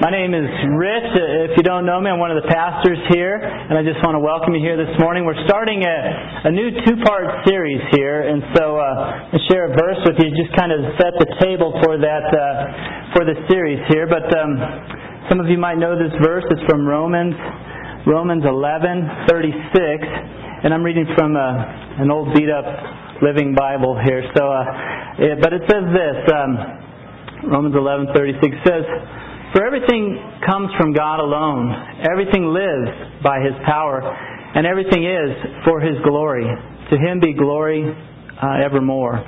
My name is Rich. If you don't know me, I'm one of the pastors here, and I just want to welcome you here this morning. We're starting a, a new two-part series here, and so uh, I'll share a verse with you, just kind of set the table for that uh, for the series here. But um, some of you might know this verse. It's from Romans, Romans 11:36, and I'm reading from uh, an old beat-up Living Bible here. So, uh, but it says this. Um, Romans 11:36 says, "For everything comes from God alone. Everything lives by his power, and everything is for his glory. To him be glory uh, evermore."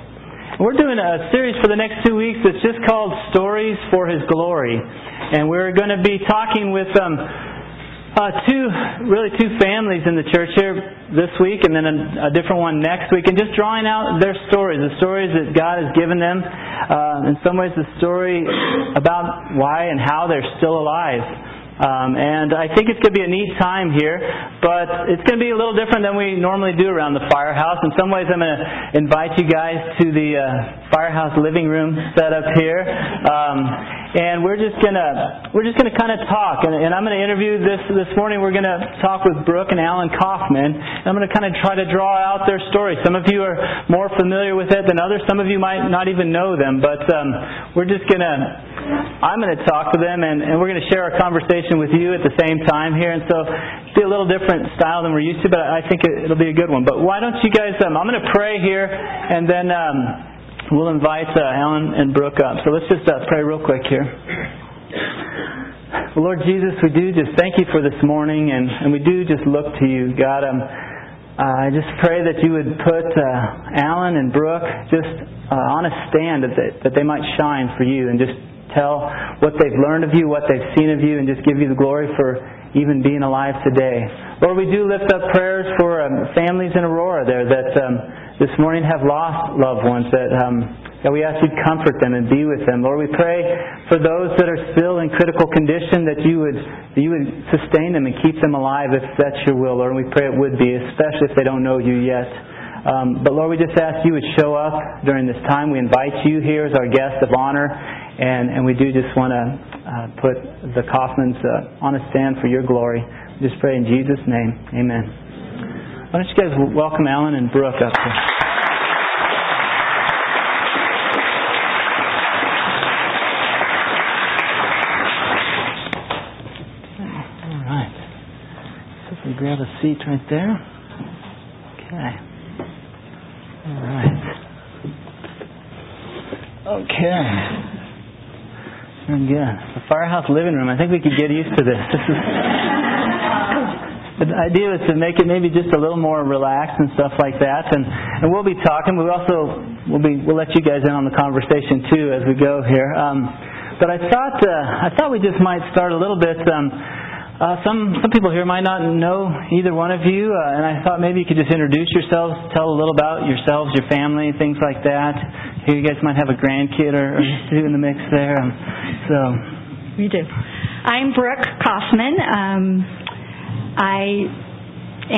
We're doing a series for the next two weeks that's just called Stories for His Glory. And we're going to be talking with um, uh, two, really two families in the church here this week and then a, a, different one next week and just drawing out their stories, the stories that God has given them. Uh, in some ways the story about why and how they're still alive. Um, and I think it's going to be a neat time here, but it's going to be a little different than we normally do around the firehouse. In some ways, I'm going to invite you guys to the uh, firehouse living room setup here. Um, and we're just gonna we're just gonna kind of talk. And, and I'm going to interview this this morning. We're going to talk with Brooke and Alan Kaufman. And I'm going to kind of try to draw out their story. Some of you are more familiar with it than others. Some of you might not even know them. But um, we're just gonna I'm going to talk to them, and, and we're going to share our conversation with you at the same time here. And so it'll be a little different style than we're used to, but I think it, will be a good one. But why don't you guys? Um, I'm going to pray here, and then. Um, We'll invite uh, Alan and Brooke up. So let's just uh, pray real quick here. Lord Jesus, we do just thank you for this morning, and, and we do just look to you. God, um, uh, I just pray that you would put uh, Alan and Brooke just uh, on a stand that they, that they might shine for you and just tell what they've learned of you, what they've seen of you, and just give you the glory for even being alive today. Lord, we do lift up prayers for um, families in Aurora there that um, this morning have lost loved ones that um, that we ask you to comfort them and be with them. Lord, we pray for those that are still in critical condition that you would that you would sustain them and keep them alive if that's your will, Lord. And we pray it would be, especially if they don't know you yet. Um, but Lord, we just ask you would show up during this time. We invite you here as our guest of honor, and, and we do just want to uh, put the Kaufmans uh, on a stand for your glory. We just pray in Jesus' name. Amen. Why don't you guys welcome Alan and Brooke up here? Grab a seat right there. Okay. All right. Okay. Very good. The firehouse living room. I think we could get used to this. This is the idea is to make it maybe just a little more relaxed and stuff like that. And, and we'll be talking. We also we'll be we'll let you guys in on the conversation too as we go here. Um, but I thought uh, I thought we just might start a little bit. Um, uh, some some people here might not know either one of you, uh, and I thought maybe you could just introduce yourselves, tell a little about yourselves, your family, things like that. You guys might have a grandkid or, or two in the mix there. Um, so we do. I'm Brooke Kaufman. Um, I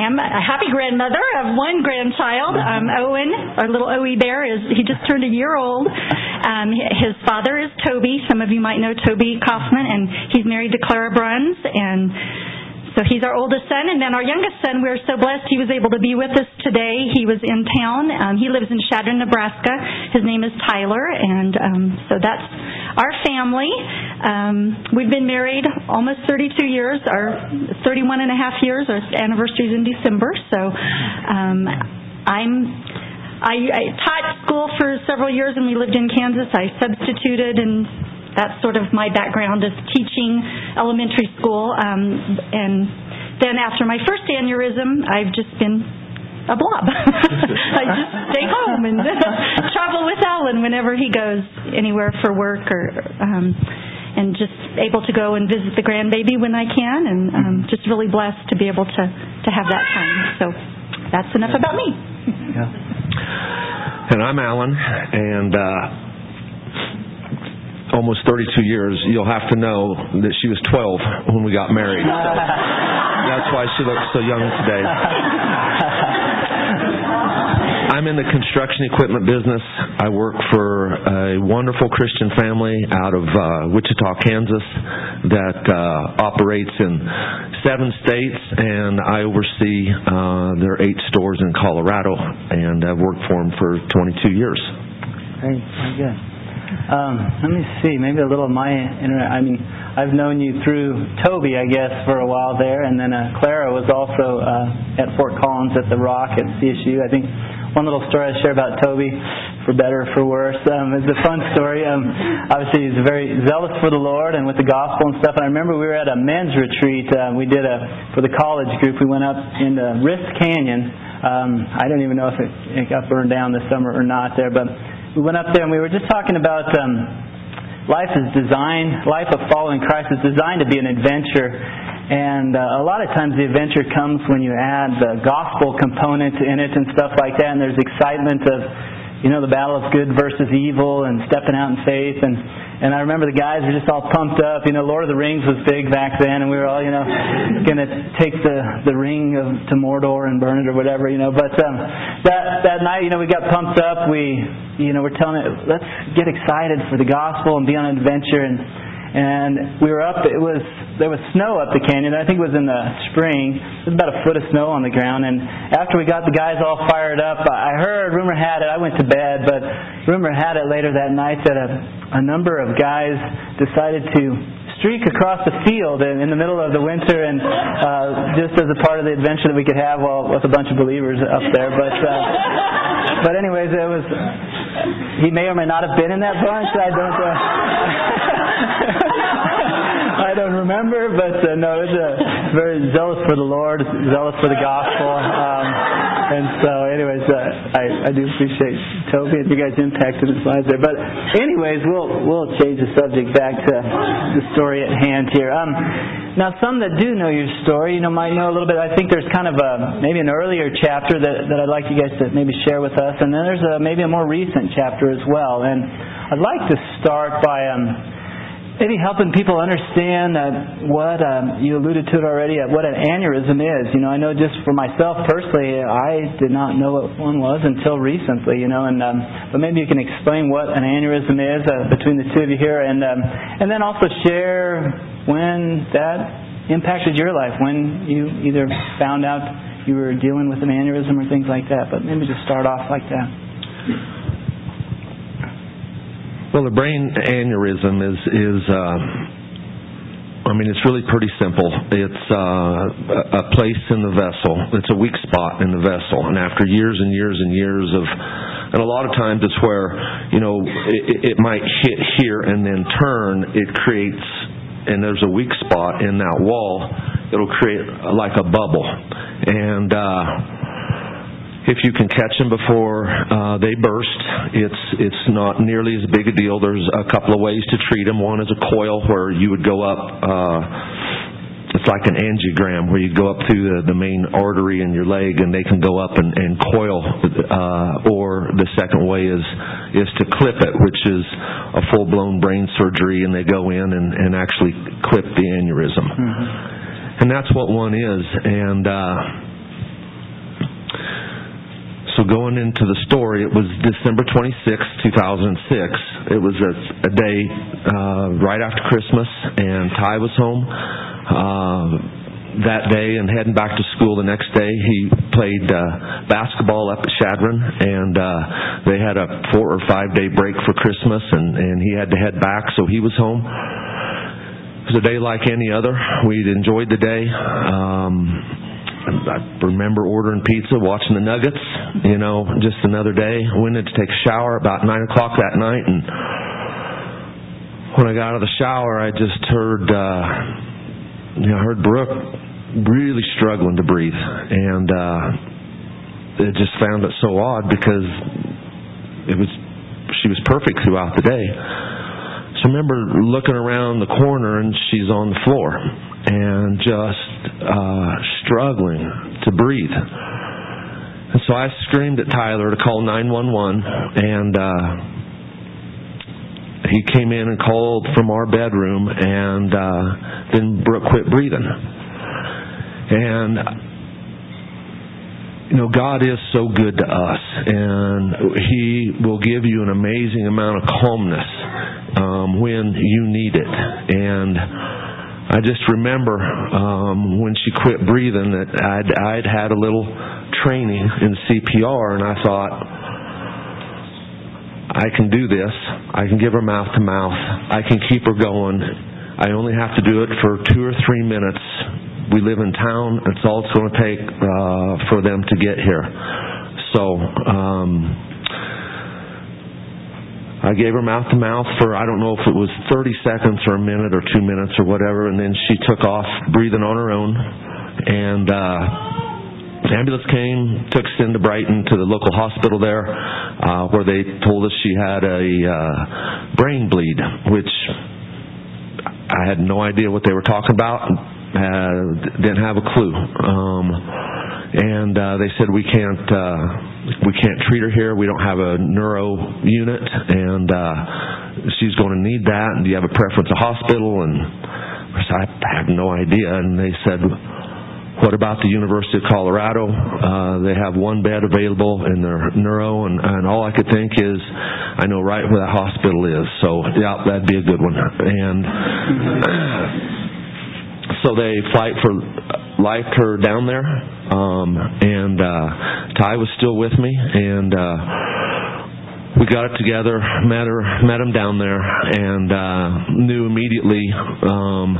am a happy grandmother of one grandchild. Um, Owen, our little Owie bear, is he just turned a year old. Um, his father is Toby. Some of you might know Toby Kaufman, and he's married to Clara Bruns. And so he's our oldest son, and then our youngest son. We're so blessed he was able to be with us today. He was in town. Um, he lives in Chadron, Nebraska. His name is Tyler, and um, so that's our family. Um, we've been married almost 32 years. Our 31 and a half years. Our anniversary is in December. So um, I'm I, I taught school for several years, and we lived in Kansas. I substituted and that's sort of my background is teaching elementary school. Um, and then after my first aneurysm, I've just been a blob. I just stay home and travel with Alan whenever he goes anywhere for work or um and just able to go and visit the grandbaby when I can and um just really blessed to be able to to have that time. So that's enough about me. yeah. And I'm Alan and uh almost 32 years, you'll have to know that she was 12 when we got married. So that's why she looks so young today. I'm in the construction equipment business. I work for a wonderful Christian family out of uh, Wichita, Kansas, that uh, operates in seven states, and I oversee uh, their eight stores in Colorado, and I've worked for them for 22 years. Great, very good. Um, let me see, maybe a little of my internet. I mean, I've known you through Toby, I guess, for a while there, and then uh, Clara was also uh, at Fort Collins at the Rock at CSU. I think one little story I share about Toby, for better or for worse, um, is a fun story. Um, obviously, he's very zealous for the Lord and with the gospel and stuff. And I remember we were at a men's retreat. Uh, we did a for the college group. We went up into Rist Canyon. Um, I don't even know if it, it got burned down this summer or not there, but we went up there and we were just talking about. Um, life is designed, life of following Christ is designed to be an adventure. And uh, a lot of times the adventure comes when you add the gospel component in it and stuff like that, and there's excitement of, you know, the battle of good versus evil and stepping out in faith. And and I remember the guys were just all pumped up. You know, Lord of the Rings was big back then, and we were all, you know, going to take the the ring of, to Mordor and burn it or whatever, you know. But um, that that night, you know, we got pumped up. We, you know, we're telling it, let's get excited for the gospel and be on an adventure. And and we were up. It was there was snow up the canyon. I think it was in the spring. There was about a foot of snow on the ground. And after we got the guys all fired up, I heard rumor had it. I went to bed, but rumor had it later that night that a, a number of guys decided to streak across the field in, in the middle of the winter, and uh, just as a part of the adventure that we could have while with a bunch of believers up there. But uh, but anyways, it was. He may or may not have been in that bunch. I don't. Uh, I don't remember, but uh, no, it was uh, very zealous for the Lord, zealous for the gospel. Um, and so, anyways, uh, I, I do appreciate Toby and you guys impacted his lives there. But, anyways, we'll we'll change the subject back to the story at hand here. Um, now, some that do know your story, you know, might know a little bit. I think there's kind of a maybe an earlier chapter that that I'd like you guys to maybe share with us, and then there's a maybe a more recent chapter as well. And I'd like to start by um maybe helping people understand uh, what um, you alluded to it already, uh, what an aneurysm is. You know, I know just for myself personally, I did not know what one was until recently. You know, and um, but maybe you can explain what an aneurysm is uh, between the two of you here, and um, and then also share when that impacted your life, when you either found out you were dealing with an aneurysm or things like that. But maybe just start off like that. Well, the brain aneurysm is is. Uh, I mean, it's really pretty simple. It's uh, a place in the vessel. It's a weak spot in the vessel, and after years and years and years of, and a lot of times it's where you know it, it might hit here and then turn. It creates, and there's a weak spot in that wall. It'll create like a bubble, and. uh if you can catch them before uh, they burst, it's it's not nearly as big a deal. There's a couple of ways to treat them. One is a coil where you would go up. Uh, it's like an angiogram where you go up through the, the main artery in your leg, and they can go up and, and coil. Uh, or the second way is is to clip it, which is a full blown brain surgery, and they go in and, and actually clip the aneurysm. Mm-hmm. And that's what one is. And uh, so going into the story, it was December 26, 2006. It was a, a day uh, right after Christmas, and Ty was home uh, that day and heading back to school the next day. He played uh, basketball up at Chadron, and uh, they had a four or five day break for Christmas, and, and he had to head back, so he was home. It was a day like any other. We'd enjoyed the day. Um, I remember ordering pizza, watching the Nuggets. You know, just another day. Went in to take a shower about nine o'clock that night, and when I got out of the shower, I just heard, uh, you know, I heard Brooke really struggling to breathe, and uh, it just found it so odd because it was she was perfect throughout the day. So I remember looking around the corner, and she's on the floor and just uh, struggling to breathe. So I screamed at Tyler to call 911, and uh, he came in and called from our bedroom, and uh, then Brooke quit breathing. And you know, God is so good to us, and He will give you an amazing amount of calmness um, when you need it. And I just remember um, when she quit breathing that I'd, I'd had a little training in CPR, and I thought, I can do this. I can give her mouth to mouth. I can keep her going. I only have to do it for two or three minutes we live in town. It's all it's going to take uh, for them to get here. So um, I gave her mouth to mouth for I don't know if it was 30 seconds or a minute or two minutes or whatever, and then she took off breathing on her own. And uh, ambulance came, took us into Brighton to the local hospital there, uh, where they told us she had a uh, brain bleed, which I had no idea what they were talking about uh, didn't have a clue. Um, and uh, they said we can't uh, we can't treat her here. We don't have a neuro unit, and uh, she's going to need that. And do you have a preference a hospital? And I said, I have no idea. And they said, what about the University of Colorado? Uh, they have one bed available in their neuro, and, and all I could think is, I know right where that hospital is. So yeah, that'd be a good one. And so they fight for life her down there. Um, and uh, Ty was still with me, and uh, we got it together, met her, met him down there, and uh, knew immediately um,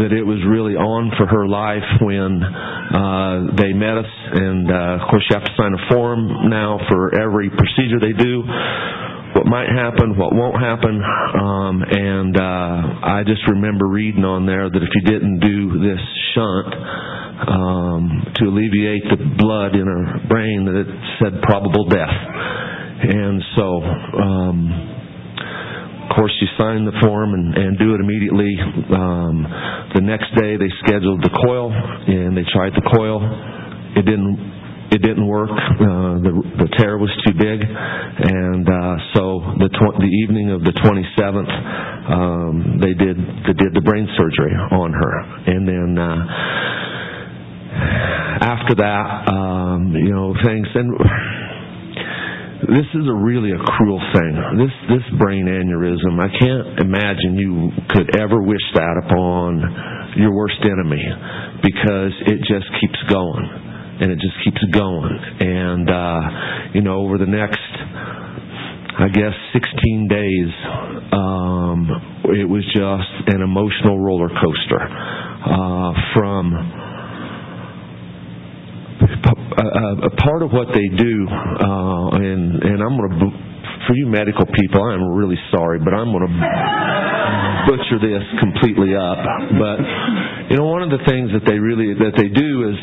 that it was really on for her life when uh, they met us. And uh, of course, you have to sign a form now for every procedure they do what might happen, what won't happen, um, and uh, I just remember reading on there that if you didn't do this shunt um, to alleviate the blood in her brain, that it said probable death, and so. Um, of course, you sign the form and, and do it immediately. Um, the next day, they scheduled the coil, and they tried the coil. It didn't it didn't work. Uh, the the tear was too big, and uh, so the tw- the evening of the 27th, um, they did they did the brain surgery on her, and then. Uh, after that, um, you know, things and this is a really a cruel thing. This this brain aneurysm, I can't imagine you could ever wish that upon your worst enemy because it just keeps going and it just keeps going. And uh, you know, over the next, I guess, 16 days, um, it was just an emotional roller coaster uh, from. A, part of what they do, uh, and and I'm going to for you medical people, I'm really sorry, but I'm going to butcher this completely up. But you know, one of the things that they really that they do is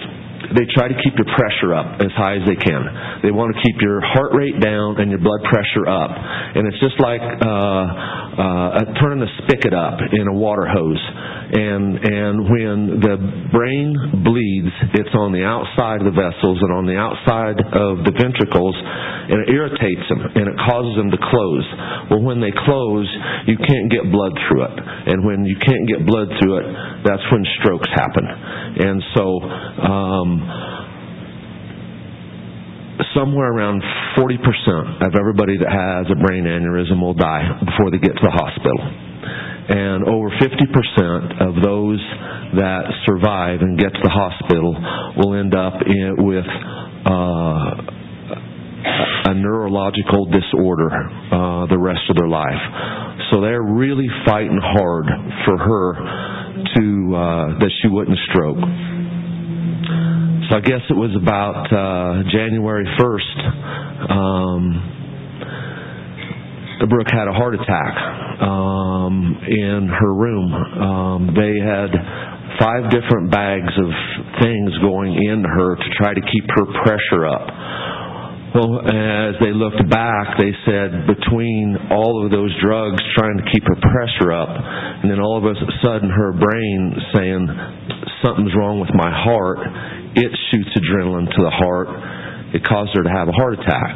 they try to keep your pressure up as high as they can. They want to keep your heart rate down and your blood pressure up. And it's just like uh, uh, turning the spigot up in a water hose. And and when the brain bleeds, it's on the outside of the vessels and on the outside of the ventricles, and it irritates them and it causes them to close. Well, when they close, you can't get blood through it, and when you can't get blood through it, that's when strokes happen. And so. Um, somewhere around 40% of everybody that has a brain aneurysm will die before they get to the hospital. And over 50% of those that survive and get to the hospital will end up in, with uh, a neurological disorder uh, the rest of their life. So they're really fighting hard for her to uh, that she wouldn't stroke. So I guess it was about uh, January 1st. Um, the Brooke had a heart attack um, in her room. Um, they had five different bags of things going into her to try to keep her pressure up. Well, as they looked back, they said between all of those drugs trying to keep her pressure up, and then all of a sudden her brain saying, something's wrong with my heart, it shoots adrenaline to the heart. It caused her to have a heart attack.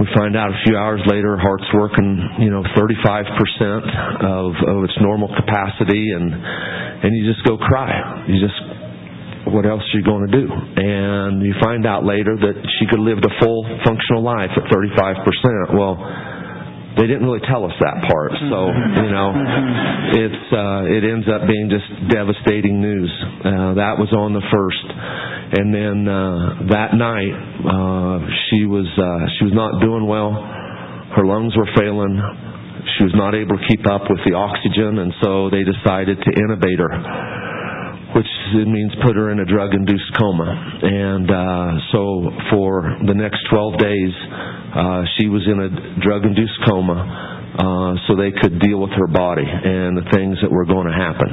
We find out a few hours later, her heart's working, you know, 35% of, of its normal capacity, and and you just go cry. You just, what else are you going to do? And you find out later that she could have lived a full functional life at 35%. Well, they didn't really tell us that part. So you know, it's uh, it ends up being just devastating news. Uh, that was on the first, and then uh, that night uh, she was uh, she was not doing well. Her lungs were failing. She was not able to keep up with the oxygen, and so they decided to intubate her which means put her in a drug-induced coma. And uh, so for the next 12 days, uh, she was in a drug-induced coma, uh, so they could deal with her body and the things that were going to happen.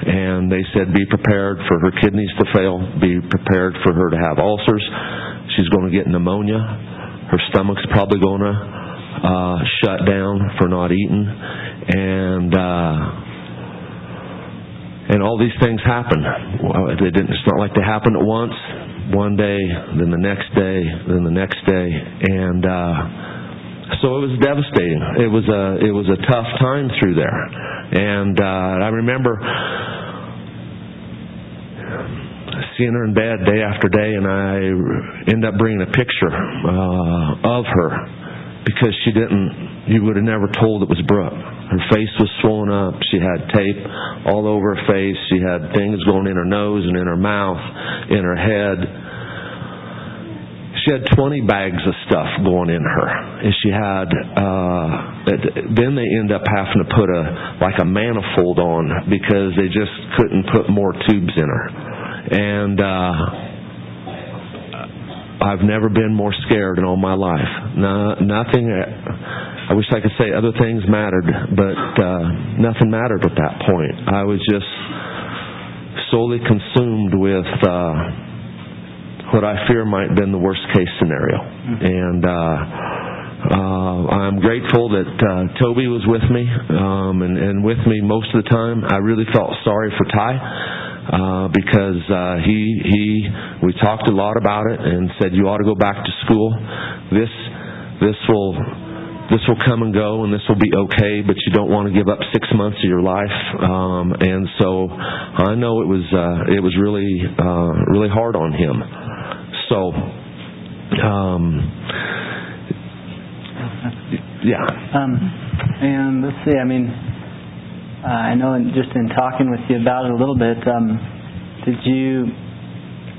And they said, be prepared for her kidneys to fail, be prepared for her to have ulcers. She's going to get pneumonia. Her stomach's probably going to uh, shut down for not eating. And uh, and all these things happen. It's not like they happened at once. One day, then the next day, then the next day, and uh, so it was devastating. It was a it was a tough time through there, and uh, I remember seeing her in bed day after day, and I end up bringing a picture uh, of her because she didn't. You would have never told it was Brooke. Her face was swollen up. She had tape all over her face. She had things going in her nose and in her mouth, in her head. She had 20 bags of stuff going in her. And she had, uh, then they end up having to put a, like a manifold on because they just couldn't put more tubes in her. And, uh, I've never been more scared in all my life. No, nothing. I wish I could say other things mattered, but uh, nothing mattered at that point. I was just solely consumed with uh, what I fear might have been the worst case scenario, and. Uh, uh, I'm grateful that uh, Toby was with me um, and, and with me most of the time. I really felt sorry for Ty uh, because uh, he he we talked a lot about it and said you ought to go back to school. This this will this will come and go and this will be okay, but you don't want to give up six months of your life. Um, and so I know it was uh, it was really uh, really hard on him. So. Um, yeah. Um, and let's see. I mean, uh, I know in, just in talking with you about it a little bit, um, did you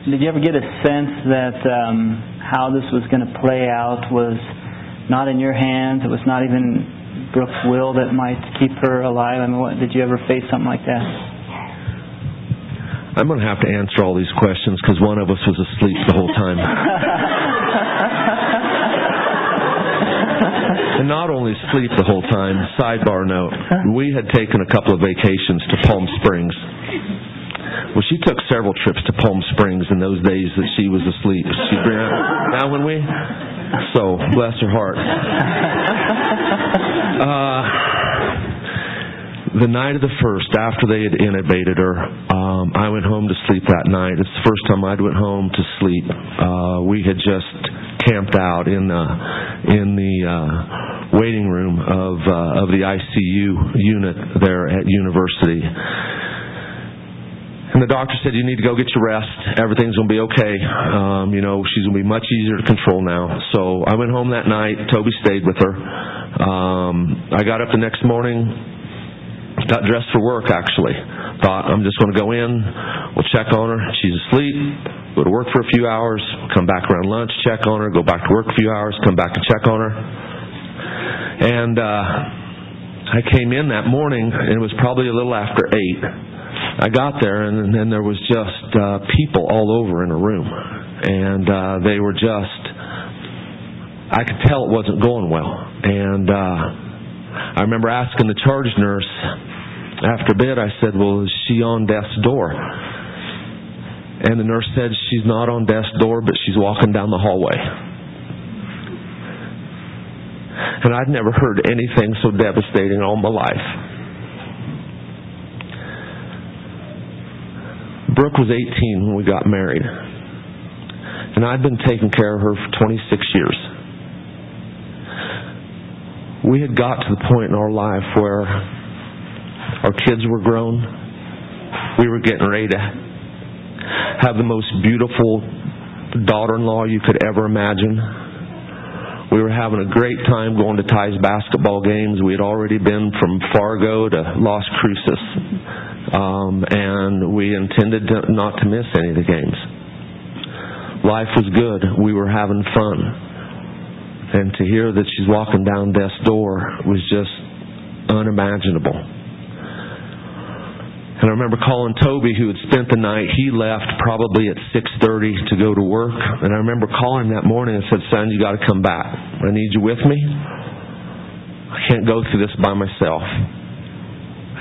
did you ever get a sense that um, how this was going to play out was not in your hands? It was not even Brooke's will that might keep her alive. I mean, what, did you ever face something like that? I'm going to have to answer all these questions because one of us was asleep the whole time. and not only asleep the whole time, sidebar note, we had taken a couple of vacations to Palm Springs. Well, she took several trips to Palm Springs in those days that she was asleep. She now when we so bless her heart. Uh, the night of the first, after they had intubated her, um, I went home to sleep that night. It's the first time I'd went home to sleep. Uh, we had just camped out in the in the uh, waiting room of uh, of the ICU unit there at university. And the doctor said, you need to go get your rest. Everything's going to be okay. Um, you know, she's going to be much easier to control now. So I went home that night. Toby stayed with her. Um, I got up the next morning, got dressed for work actually. Thought I'm just going to go in, we'll check on her. She's asleep. Go to work for a few hours, come back around lunch, check on her, go back to work a few hours, come back and check on her. And uh, I came in that morning, and it was probably a little after eight. I got there, and then there was just uh, people all over in a room, and uh, they were just. I could tell it wasn't going well, and uh, I remember asking the charge nurse after bed. I said, "Well, is she on death's door?" And the nurse said, "She's not on death's door, but she's walking down the hallway." And I'd never heard anything so devastating all my life. Brooke was 18 when we got married. And I'd been taking care of her for 26 years. We had got to the point in our life where our kids were grown. We were getting ready to have the most beautiful daughter-in-law you could ever imagine. We were having a great time going to Ty's basketball games. We had already been from Fargo to Las Cruces, um, and we intended to, not to miss any of the games. Life was good. We were having fun. And to hear that she's walking down death's door was just unimaginable. And I remember calling Toby, who had spent the night. He left probably at 6:30 to go to work. And I remember calling him that morning and said, "Son, you got to come back. I need you with me. I can't go through this by myself."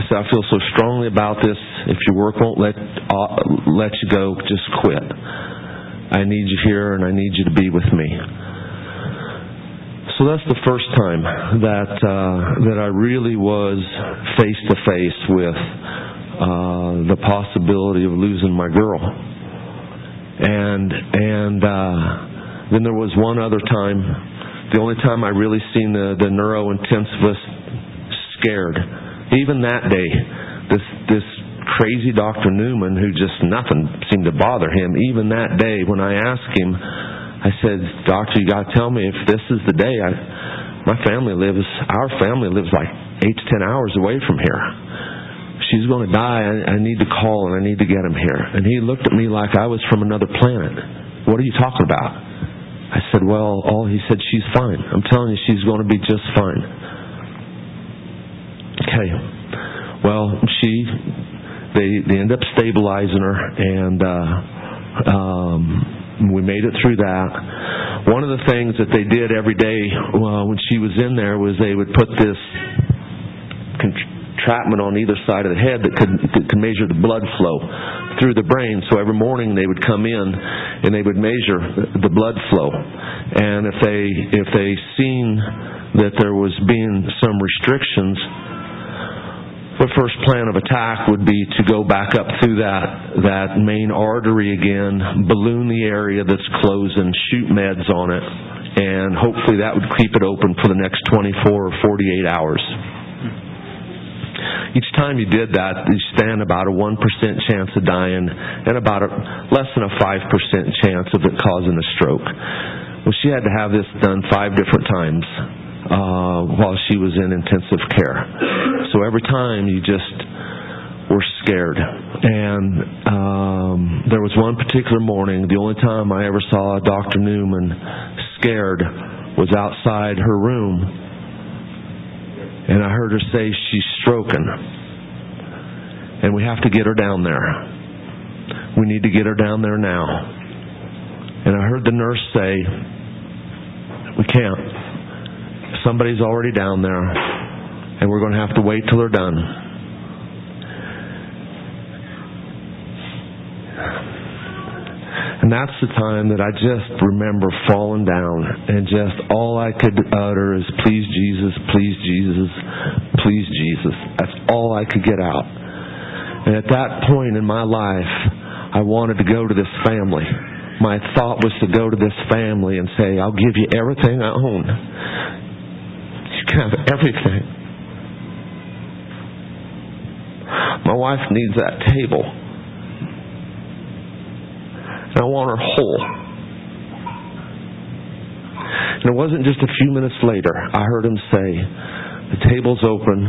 I said, "I feel so strongly about this. If your work won't let uh, let you go, just quit. I need you here, and I need you to be with me." So that's the first time that uh, that I really was face to face with uh, the possibility of losing my girl. And and uh, then there was one other time, the only time I really seen the the neurointensivist scared. Even that day, this this crazy Dr. Newman, who just nothing seemed to bother him. Even that day, when I asked him, I said, "Doctor, you got to tell me if this is the day." I, my family lives, our family lives like eight to ten hours away from here she's going to die. I, I need to call and I need to get him here. And he looked at me like I was from another planet. What are you talking about? I said, well, all he said, she's fine. I'm telling you, she's going to be just fine. Okay. Well, she, they, they end up stabilizing her and, uh, um, we made it through that. One of the things that they did every day uh, when she was in there was they would put this entrapment on either side of the head that could, could measure the blood flow through the brain. So every morning they would come in and they would measure the blood flow. And if they if they seen that there was being some restrictions, the first plan of attack would be to go back up through that that main artery again, balloon the area that's closing, shoot meds on it, and hopefully that would keep it open for the next 24 or 48 hours. Each time you did that, you stand about a 1% chance of dying and about a, less than a 5% chance of it causing a stroke. Well, she had to have this done five different times uh, while she was in intensive care. So every time you just were scared. And um, there was one particular morning, the only time I ever saw Dr. Newman scared was outside her room and I heard her say she's stroking. And we have to get her down there. We need to get her down there now. And I heard the nurse say, We can't. Somebody's already down there, and we're going to have to wait till they're done. And that's the time that I just remember falling down and just all I could utter is, please Jesus, please Jesus, please Jesus. That's all I could get out. And at that point in my life, I wanted to go to this family. My thought was to go to this family and say, I'll give you everything I own. Have everything. My wife needs that table. And I want her whole. And it wasn't just a few minutes later, I heard him say, The table's open.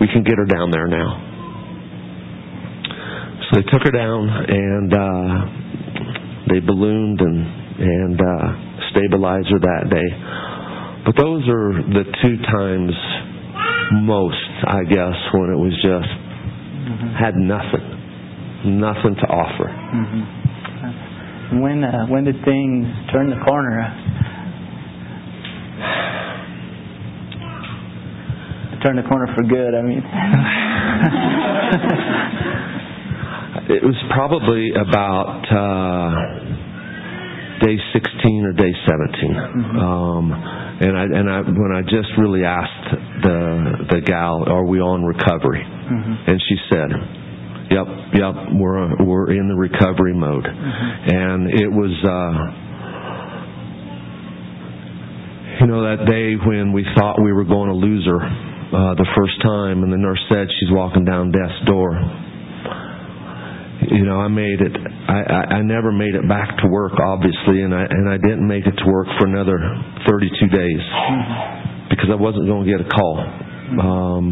We can get her down there now. So they took her down and uh, they ballooned and, and uh, stabilized her that day. But those are the two times most, I guess, when it was just mm-hmm. had nothing nothing to offer. Mm-hmm. When uh, when did things turn the corner? turn the corner for good. I mean, it was probably about uh, day sixteen or day 17 mm-hmm. um, and I and I when I just really asked the the gal, "Are we on recovery?" Mm-hmm. and she said Yep, yep. We're we're in the recovery mode, mm-hmm. and it was. uh you know that day when we thought we were going to lose her uh, the first time, and the nurse said she's walking down death's door. you know, I made it. I, I I never made it back to work, obviously, and I and I didn't make it to work for another 32 days because I wasn't going to get a call um,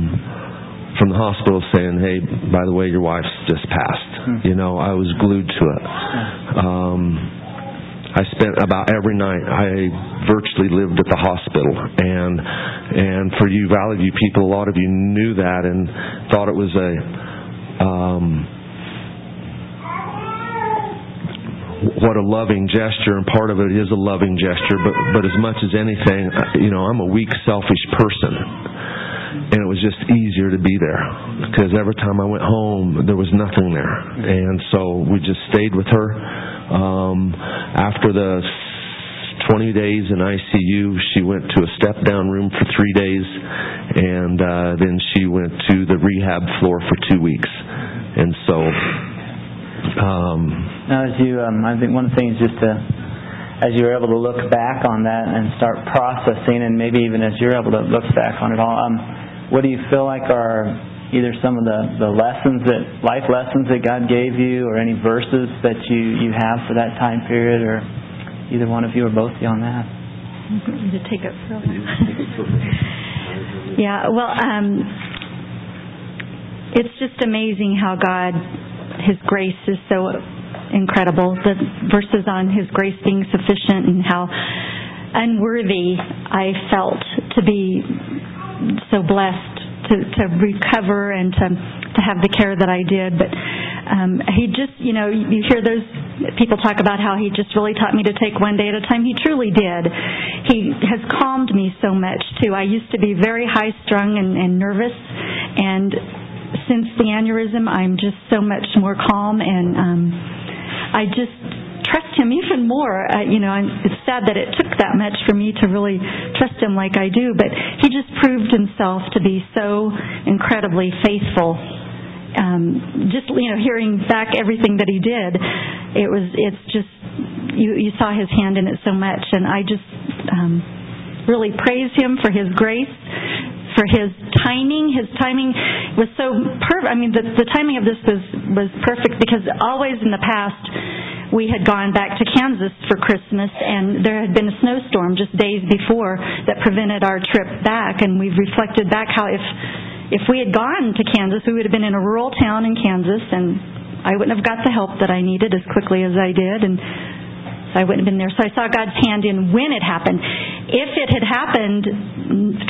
from the hospital saying, "Hey, by the way, your wife's just passed." You know, I was glued to it. Um, I spent about every night. I virtually lived at the hospital, and and for you Valley View people, a lot of you knew that and thought it was a. Um, what a loving gesture, and part of it is a loving gesture. But but as much as anything, you know, I'm a weak, selfish person, and it was just easier to be there because every time I went home, there was nothing there, and so we just stayed with her. Um, after the 20 days in ICU, she went to a step down room for three days, and uh, then she went to the rehab floor for two weeks, and so. Um, Now, as you, um, I think one of the things just to, as you're able to look back on that and start processing, and maybe even as you're able to look back on it all, um, what do you feel like are either some of the, the lessons that, life lessons that God gave you, or any verses that you, you have for that time period, or either one of you or both of you on that? to take it for yeah well um it's just amazing how god his grace is so incredible. The verses on his grace being sufficient and how unworthy i felt to be so blessed to to recover and to to have the care that i did. But um he just you know you hear those people talk about how he just really taught me to take one day at a time. He truly did. He has calmed me so much too. I used to be very high strung and, and nervous and since the aneurysm i'm just so much more calm and um i just trust him even more. Uh, you know I'm, it's sad that it took that much for me to really trust him like i do but he just proved himself to be so incredibly faithful. Um just you know hearing back everything that he did it was it's just you you saw his hand in it so much and i just um really praise him for his grace for his timing. His timing was so perfect i mean the the timing of this was was perfect because always in the past we had gone back to Kansas for Christmas and there had been a snowstorm just days before that prevented our trip back. And we've reflected back how if if we had gone to Kansas we would have been in a rural town in Kansas and I wouldn't have got the help that I needed as quickly as I did. And I wouldn't have been there. So I saw God's hand in when it happened. If it had happened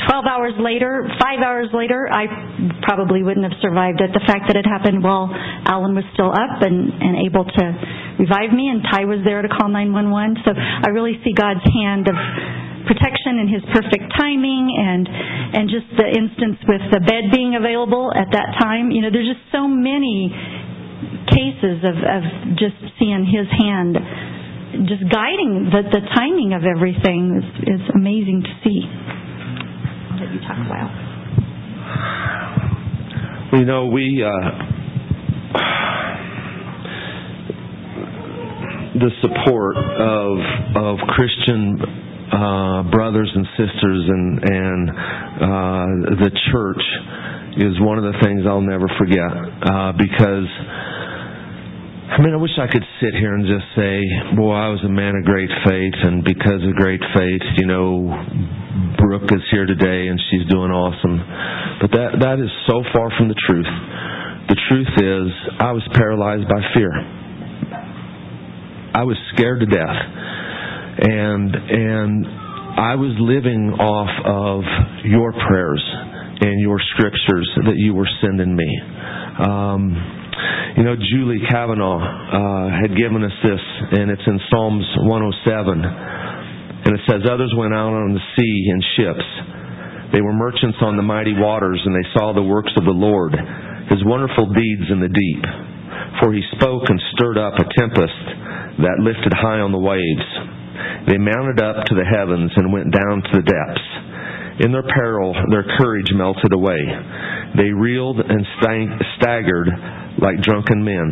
12 hours later, 5 hours later, I probably wouldn't have survived it. The fact that it happened while Alan was still up and, and able to revive me and Ty was there to call 911. So I really see God's hand of protection and his perfect timing and and just the instance with the bed being available at that time. You know, there's just so many cases of, of just seeing his hand just guiding the, the timing of everything is, is amazing to see. That you talk about. You know, we uh, the support of of Christian uh, brothers and sisters and and uh, the church is one of the things I'll never forget uh, because. I mean, I wish I could sit here and just say, boy, I was a man of great faith, and because of great faith, you know, Brooke is here today and she's doing awesome. But that that is so far from the truth. The truth is, I was paralyzed by fear. I was scared to death, and and I was living off of your prayers and your scriptures that you were sending me. Um, you know, Julie Kavanaugh uh, had given us this, and it's in Psalms 107. And it says, Others went out on the sea in ships. They were merchants on the mighty waters, and they saw the works of the Lord, his wonderful deeds in the deep. For he spoke and stirred up a tempest that lifted high on the waves. They mounted up to the heavens and went down to the depths. In their peril, their courage melted away. They reeled and staggered like drunken men.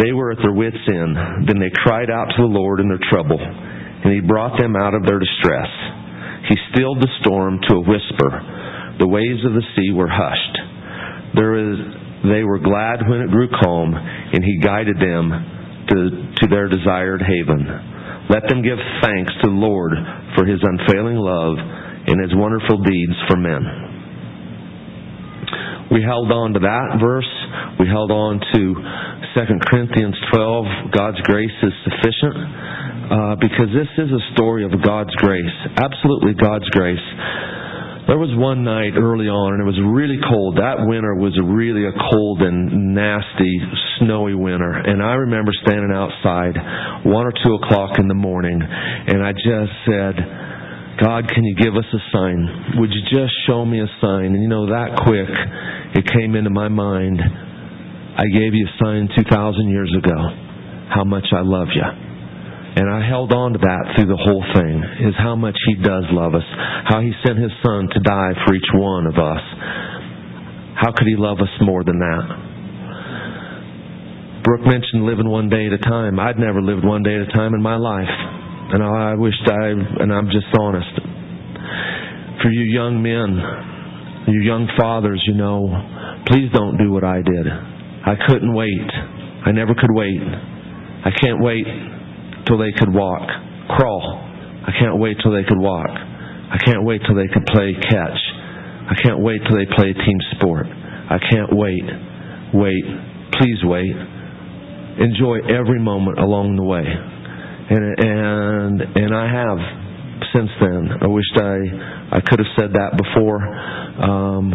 They were at their wits' end. Then they cried out to the Lord in their trouble, and He brought them out of their distress. He stilled the storm to a whisper. The waves of the sea were hushed. There is They were glad when it grew calm, and he guided them to, to their desired haven. Let them give thanks to the Lord for his unfailing love and his wonderful deeds for men. We held on to that verse. We held on to 2 Corinthians 12, God's grace is sufficient, uh, because this is a story of God's grace. Absolutely God's grace. There was one night early on, and it was really cold. That winter was really a cold and nasty, snowy winter. And I remember standing outside, one or two o'clock in the morning, and I just said, God, can you give us a sign? Would you just show me a sign? And you know, that quick, it came into my mind. I gave you a sign 2,000 years ago how much I love you. And I held on to that through the whole thing, is how much He does love us. How He sent His Son to die for each one of us. How could He love us more than that? Brooke mentioned living one day at a time. I'd never lived one day at a time in my life. And I wished I, and I'm just honest. For you young men, you young fathers, you know, please don't do what I did. I couldn't wait. I never could wait. I can't wait till they could walk, crawl. I can't wait till they could walk. I can't wait till they could play catch. I can't wait till they play team sport. I can't wait. Wait. Please wait. Enjoy every moment along the way. And and and I have since then. I wished I I could have said that before, um,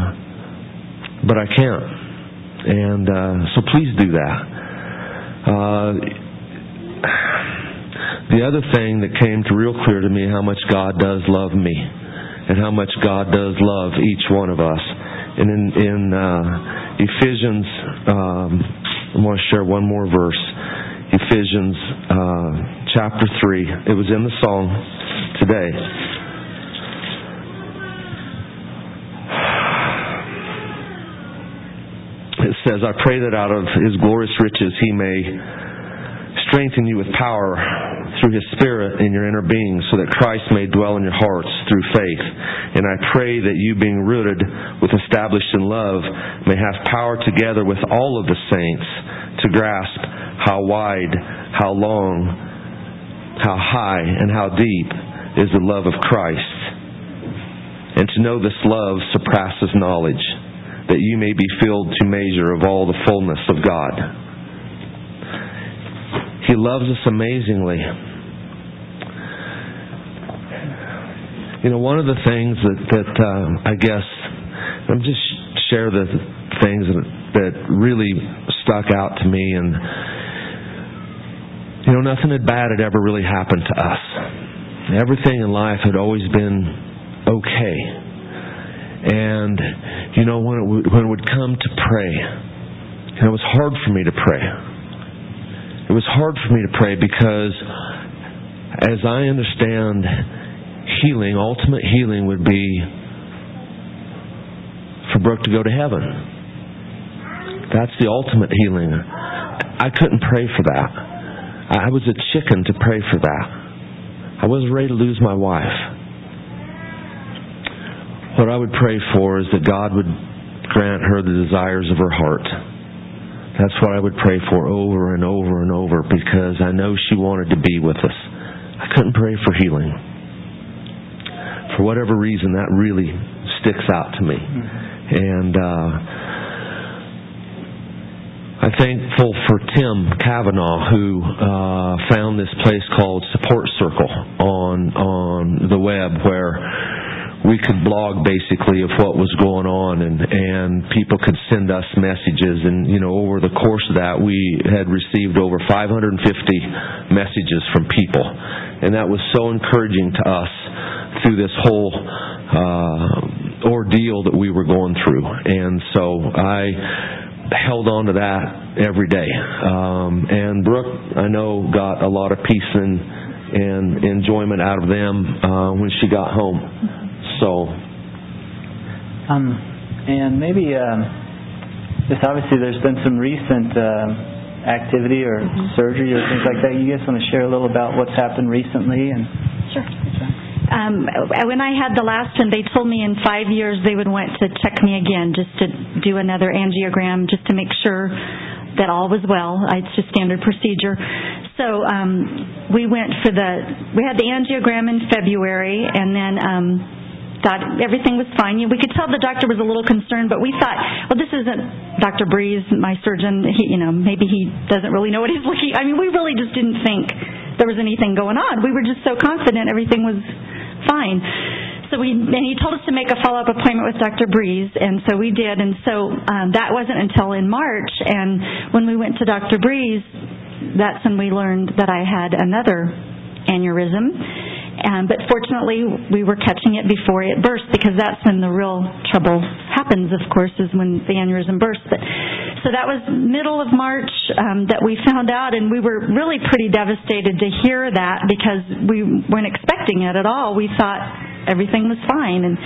but I can't. And uh, so please do that. Uh, the other thing that came to real clear to me how much God does love me and how much God does love each one of us. And in, in uh, Ephesians, um, I want to share one more verse. Ephesians uh, chapter 3. It was in the song today. It says, I pray that out of his glorious riches he may strengthen you with power through His Spirit in your inner being so that Christ may dwell in your hearts through faith. And I pray that you, being rooted with established in love, may have power together with all of the saints to grasp how wide, how long, how high, and how deep is the love of Christ. And to know this love surpasses knowledge, that you may be filled to measure of all the fullness of God. He loves us amazingly. You know, one of the things that that uh, I guess I'm just share the things that that really stuck out to me, and you know, nothing had bad had ever really happened to us. Everything in life had always been okay. And you know, when it would, when it would come to pray, and it was hard for me to pray it was hard for me to pray because, as I understand, healing, ultimate healing, would be for Brooke to go to heaven. That's the ultimate healing. I couldn't pray for that. I was a chicken to pray for that. I wasn't ready to lose my wife. What I would pray for is that God would grant her the desires of her heart that's what I would pray for over and over and over because I know she wanted to be with us. I couldn't pray for healing. For whatever reason, that really sticks out to me. And uh, I'm thankful for Tim Kavanaugh who uh, found this place called Support Circle on on the web where we could blog basically of what was going on and and people could send us messages. And you know over the course of that we had received over 550 messages from people. And that was so encouraging to us through this whole uh ordeal that we were going through. And so I held on to that every day um and Brooke I know got a lot of peace and and enjoyment out of them uh when she got home so. Um, and maybe um, just obviously there's been some recent uh, activity or mm-hmm. surgery or things like that. You guys want to share a little about what's happened recently and sure. Um, when I had the last one, they told me in five years they would want to check me again, just to do another angiogram, just to make sure that all was well. It's just standard procedure. So um, we went for the we had the angiogram in February, and then. Um, thought everything was fine. We could tell the doctor was a little concerned, but we thought, well, this isn't Dr. Breeze, my surgeon. He, you know, maybe he doesn't really know what he's looking. I mean, we really just didn't think there was anything going on. We were just so confident everything was fine. So we and he told us to make a follow up appointment with Dr. Breeze, and so we did. And so um, that wasn't until in March. And when we went to Dr. Breeze, that's when we learned that I had another aneurysm. Um, but fortunately, we were catching it before it burst because that's when the real trouble happens. Of course, is when the aneurysm bursts. But so that was middle of March um, that we found out, and we were really pretty devastated to hear that because we weren't expecting it at all. We thought everything was fine. And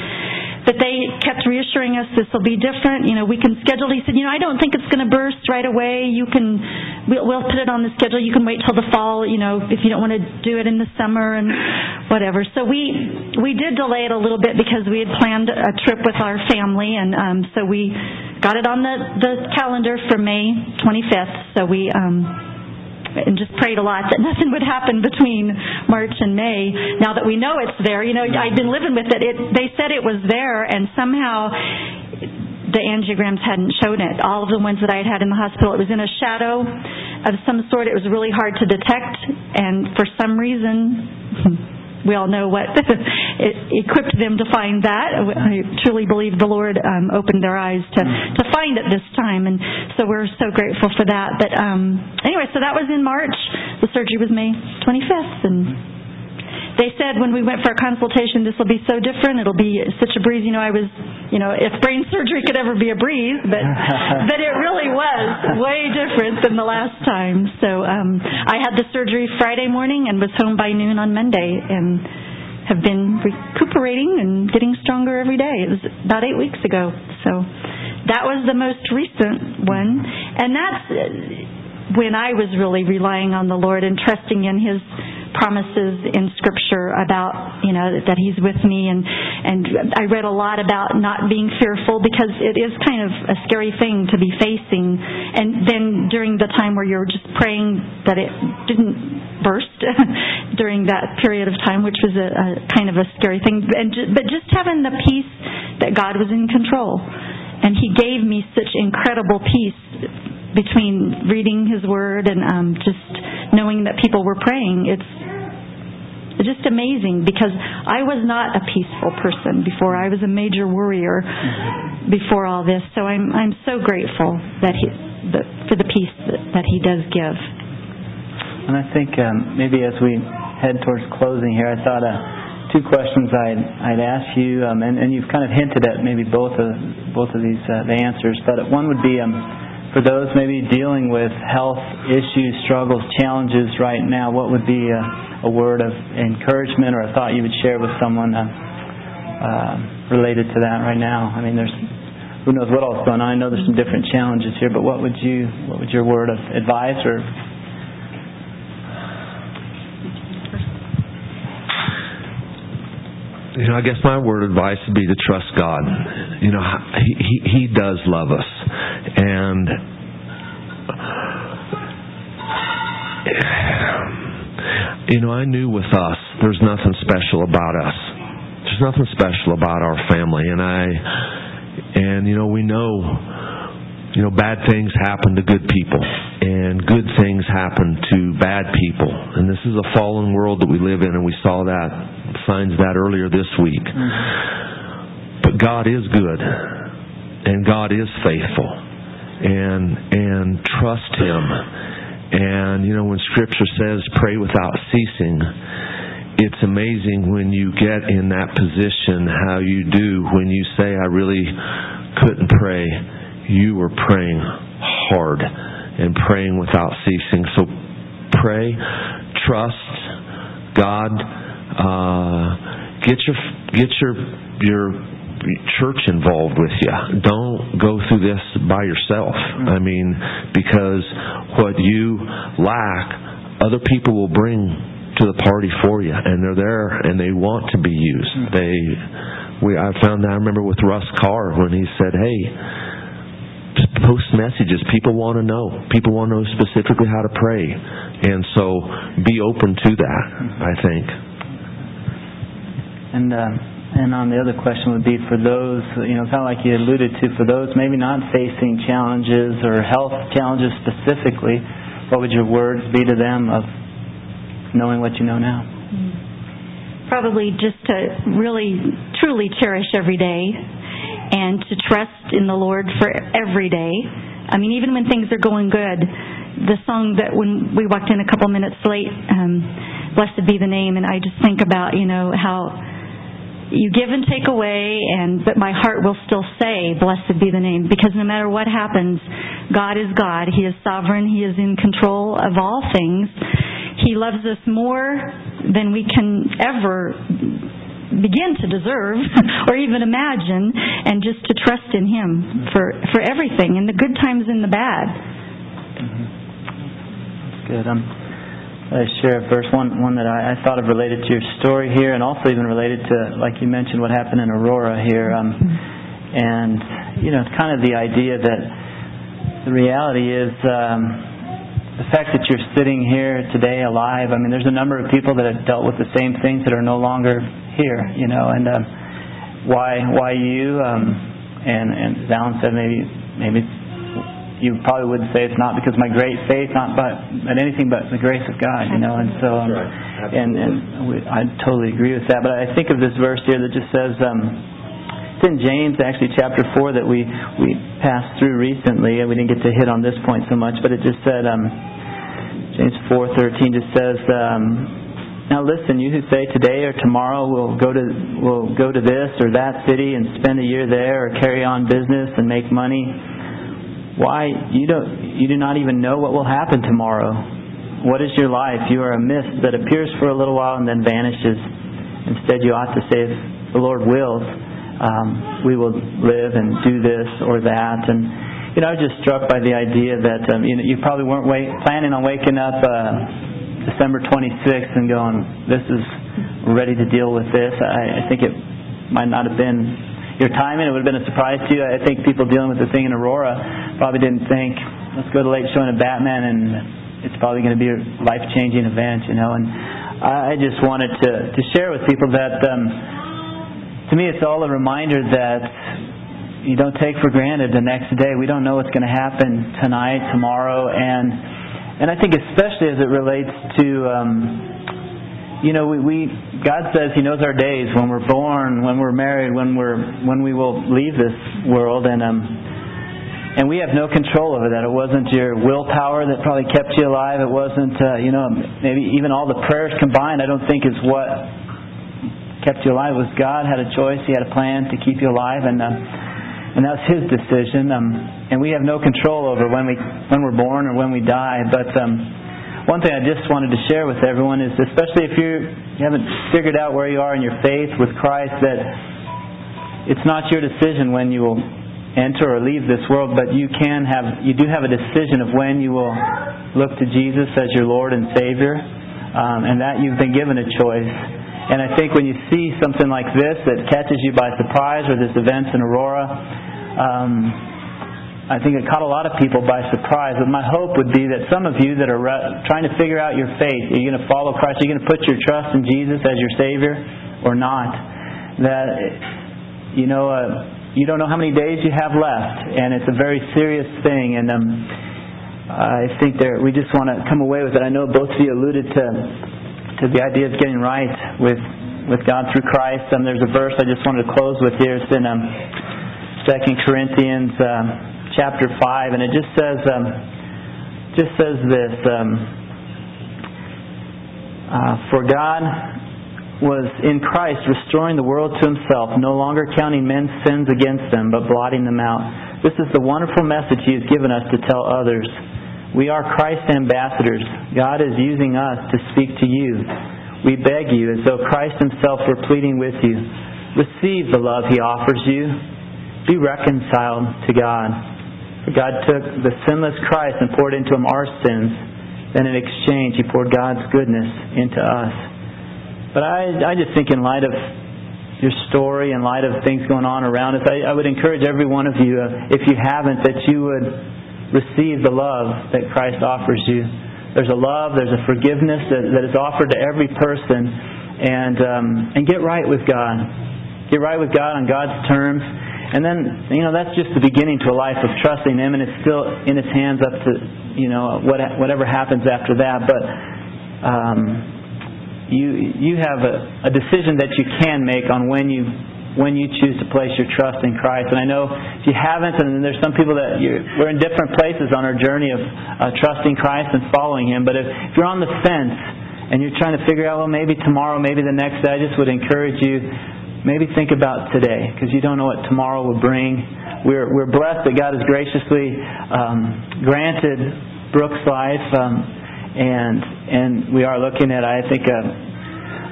but they kept reassuring us this will be different. You know, we can schedule. He said, you know, I don't think it's going to burst right away. You can, we'll, we'll put it on the schedule. You can wait till the fall. You know, if you don't want to do it in the summer and whatever. So we we did delay it a little bit because we had planned a trip with our family, and um, so we got it on the the calendar for May 25th. So we um, and just prayed a lot that nothing would happen between March and May. Now that we know it's there, you know, I've been living with it. It they said it was there, and somehow the angiograms hadn't shown it. All of the ones that I had had in the hospital, it was in a shadow of some sort. It was really hard to detect, and for some reason we all know what it equipped them to find that. I truly believe the Lord um, opened their eyes to to find it this time, and so we're so grateful for that. But um, anyway, so that was in March. The surgery was May 25th, and they said when we went for a consultation, this will be so different. It'll be such a breeze. You know, I was, you know, if brain surgery could ever be a breeze, but but it really was way different than the last time. So um, I had the surgery Friday morning and was home by noon on Monday, and have been recuperating and getting stronger every day. It was about eight weeks ago. So that was the most recent one, and that's when I was really relying on the Lord and trusting in His promises in scripture about you know that he's with me. And and I read a lot about not being fearful because it is kind of a scary thing to be facing. And then during the time where you're just praying that it didn't burst during that period of time which was a, a kind of a scary thing. And but just having the peace that God was in control. And he gave me such incredible peace between reading his word and um just knowing that people were praying. It's just amazing because I was not a peaceful person before. I was a major worrier before all this. So I'm I'm so grateful that he that, for the peace that, that he does give. And I think um, maybe as we head towards closing here, I thought uh, two questions I'd I'd ask you, um, and, and you've kind of hinted at maybe both of both of these uh, the answers. But one would be um, for those maybe dealing with health issues, struggles, challenges right now. What would be uh, a word of encouragement or a thought you would share with someone uh, uh, related to that right now? I mean, there's who knows what else going on. I know there's some different challenges here, but what would you what would your word of advice or you know, I guess my word advice would be to trust God. You know, he he, he does love us, and you know, I knew with us, there's nothing special about us. There's nothing special about our family, and I, and you know, we know, you know, bad things happen to good people, and good things happen to bad people, and this is a fallen world that we live in, and we saw that signs of that earlier this week. Mm-hmm. But God is good, and God is faithful, and and trust Him and, you know, when Scripture says pray without ceasing, it's amazing when you get in that position how you do when you say, I really couldn't pray. You were praying hard and praying without ceasing. So pray, trust God, uh, get your, get your, your church involved with you. Don't go through this by yourself. I mean, because what you lack, other people will bring to the party for you, and they're there and they want to be used. They, we, I found that I remember with Russ Carr when he said, "Hey, post messages. People want to know. People want to know specifically how to pray, and so be open to that. I think." And uh, and on the other question would be for those, you know, kind of like you alluded to, for those maybe not facing challenges or health challenges specifically, what would your words be to them of knowing what you know now? Probably just to really, truly cherish every day and to trust in the Lord for every day. I mean, even when things are going good, the song that when we walked in a couple minutes late, um, Blessed be the name, and I just think about, you know, how you give and take away and but my heart will still say blessed be the name because no matter what happens god is god. He is sovereign. He is in control of all things. He loves us more than we can ever begin to deserve or even imagine and just to trust in him for for everything in the good times and the bad mm-hmm. good um uh, share a verse, one one that I, I thought of related to your story here, and also even related to, like you mentioned, what happened in Aurora here. Um, and you know, it's kind of the idea that the reality is um, the fact that you're sitting here today alive. I mean, there's a number of people that have dealt with the same things that are no longer here. You know, and um, why why you? Um, and and Alan said, maybe maybe you probably would say it's not because of my great faith, not but, but anything but the grace of God, you know. And so, um, and and we, I totally agree with that. But I think of this verse here that just says, um, it's in James, actually, chapter four that we we passed through recently, and we didn't get to hit on this point so much, but it just said, um, James four thirteen just says. Um, now listen, you who say today or tomorrow we'll go to we'll go to this or that city and spend a year there or carry on business and make money why you don't you do not even know what will happen tomorrow. What is your life? You are a mist that appears for a little while and then vanishes. Instead, you ought to say, if the Lord wills, um, we will live and do this or that. And you know, I was just struck by the idea that um, you know you probably weren't wait, planning on waking up uh, December 26th and going, "This is ready to deal with this." I, I think it might not have been your timing. It would have been a surprise to you. I think people dealing with the thing in Aurora probably didn't think, let's go to late showing of Batman and it's probably going to be a life changing event, you know. And I just wanted to, to share with people that um, to me it's all a reminder that you don't take for granted the next day. We don't know what's going to happen tonight, tomorrow, and and I think especially as it relates to um, you know, we, we God says He knows our days when we're born, when we're married, when we're when we will leave this world, and um, and we have no control over that. It wasn't your willpower that probably kept you alive. It wasn't, uh, you know, maybe even all the prayers combined. I don't think is what kept you alive. It was God had a choice. He had a plan to keep you alive, and um, and that's His decision. Um, and we have no control over when we when we're born or when we die, but. Um, one thing I just wanted to share with everyone is, especially if you haven't figured out where you are in your faith with Christ, that it's not your decision when you will enter or leave this world, but you can have, you do have a decision of when you will look to Jesus as your Lord and Savior, um, and that you've been given a choice. And I think when you see something like this that catches you by surprise, or this event in Aurora, um, I think it caught a lot of people by surprise. But my hope would be that some of you that are trying to figure out your faith, are you going to follow Christ? Are you going to put your trust in Jesus as your Savior or not? That, you know, uh, you don't know how many days you have left, and it's a very serious thing. And um, I think there, we just want to come away with it. I know both of you alluded to to the idea of getting right with with God through Christ. And um, there's a verse I just wanted to close with here. It's in um, Second Corinthians. Um, chapter 5, and it just says, um, just says this, um, uh, For God was in Christ restoring the world to himself, no longer counting men's sins against them, but blotting them out. This is the wonderful message he has given us to tell others. We are Christ's ambassadors. God is using us to speak to you. We beg you, as though Christ himself were pleading with you, receive the love he offers you. Be reconciled to God. For God took the sinless Christ and poured into him our sins then in exchange He poured God's goodness into us. But I, I just think in light of your story, in light of things going on around us, I, I would encourage every one of you, uh, if you haven't, that you would receive the love that Christ offers you. There's a love, there's a forgiveness that, that is offered to every person, and um, and get right with God. Get right with God on God's terms. And then, you know, that's just the beginning to a life of trusting Him, and it's still in His hands up to, you know, what, whatever happens after that. But um, you you have a, a decision that you can make on when you when you choose to place your trust in Christ. And I know if you haven't, and there's some people that we're in different places on our journey of uh, trusting Christ and following Him. But if, if you're on the fence and you're trying to figure out, well, maybe tomorrow, maybe the next day, I just would encourage you maybe think about today because you don't know what tomorrow will bring. We're, we're blessed that God has graciously um, granted Brooke's life, um, and and we are looking at I think a,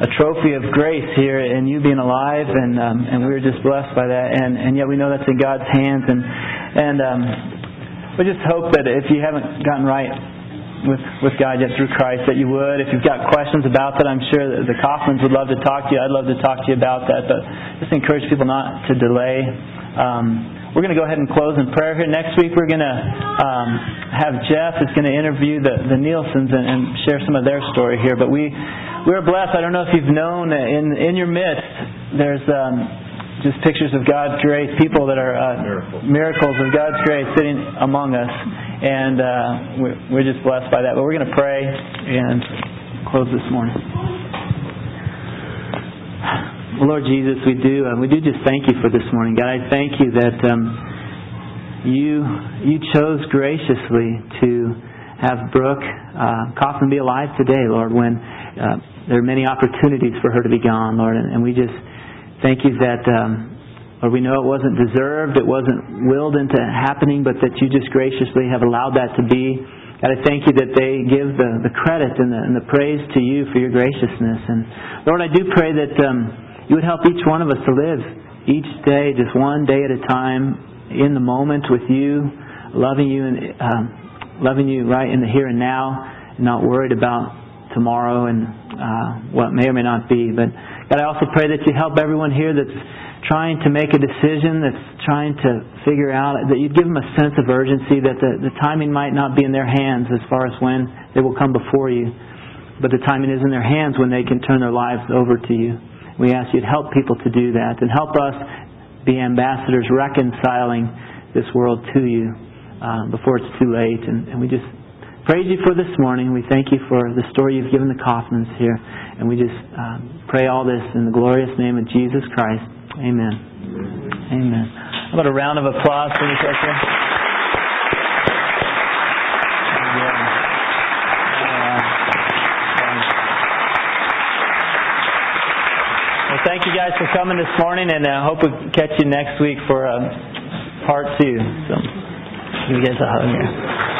a trophy of grace here in you being alive, and um, and we're just blessed by that, and and yet we know that's in God's hands, and and um, we just hope that if you haven't gotten right with, with God yet through Christ that you would. If you've got questions about that, I'm sure that the Kaufmans would love to talk to you. I'd love to talk to you about that. But just encourage people not to delay. Um, we're going to go ahead and close in prayer here. Next week, we're going to um, have Jeff is going to interview the, the Nielsens and, and share some of their story here. But we we're blessed. I don't know if you've known in in your midst. There's um, just pictures of God's grace, people that are uh, miracles. miracles of God's grace sitting among us, and uh, we're, we're just blessed by that. But we're going to pray and close this morning. Lord Jesus, we do uh, we do just thank you for this morning, God. I thank you that um, you you chose graciously to have Brooke uh, Kaufman be alive today, Lord. When uh, there are many opportunities for her to be gone, Lord, and, and we just Thank you that, um, Lord, we know it wasn't deserved, it wasn't willed into happening, but that you just graciously have allowed that to be. God, I thank you that they give the, the credit and the, and the praise to you for your graciousness. And Lord, I do pray that um, you would help each one of us to live each day, just one day at a time, in the moment with you, loving you and um, loving you right in the here and now, not worried about tomorrow and uh, what may or may not be. But God, I also pray that you help everyone here that's trying to make a decision, that's trying to figure out, that you'd give them a sense of urgency, that the, the timing might not be in their hands as far as when they will come before you, but the timing is in their hands when they can turn their lives over to you. We ask you to help people to do that and help us be ambassadors reconciling this world to you um, before it's too late. And, and we just praise you for this morning. We thank you for the story you've given the Kaufmans here. And we just um, pray all this in the glorious name of Jesus Christ. Amen. Amen. How about a round of applause for this right there? Thank you guys for coming this morning, and I uh, hope we catch you next week for uh, part two. So, give you guys a hug here.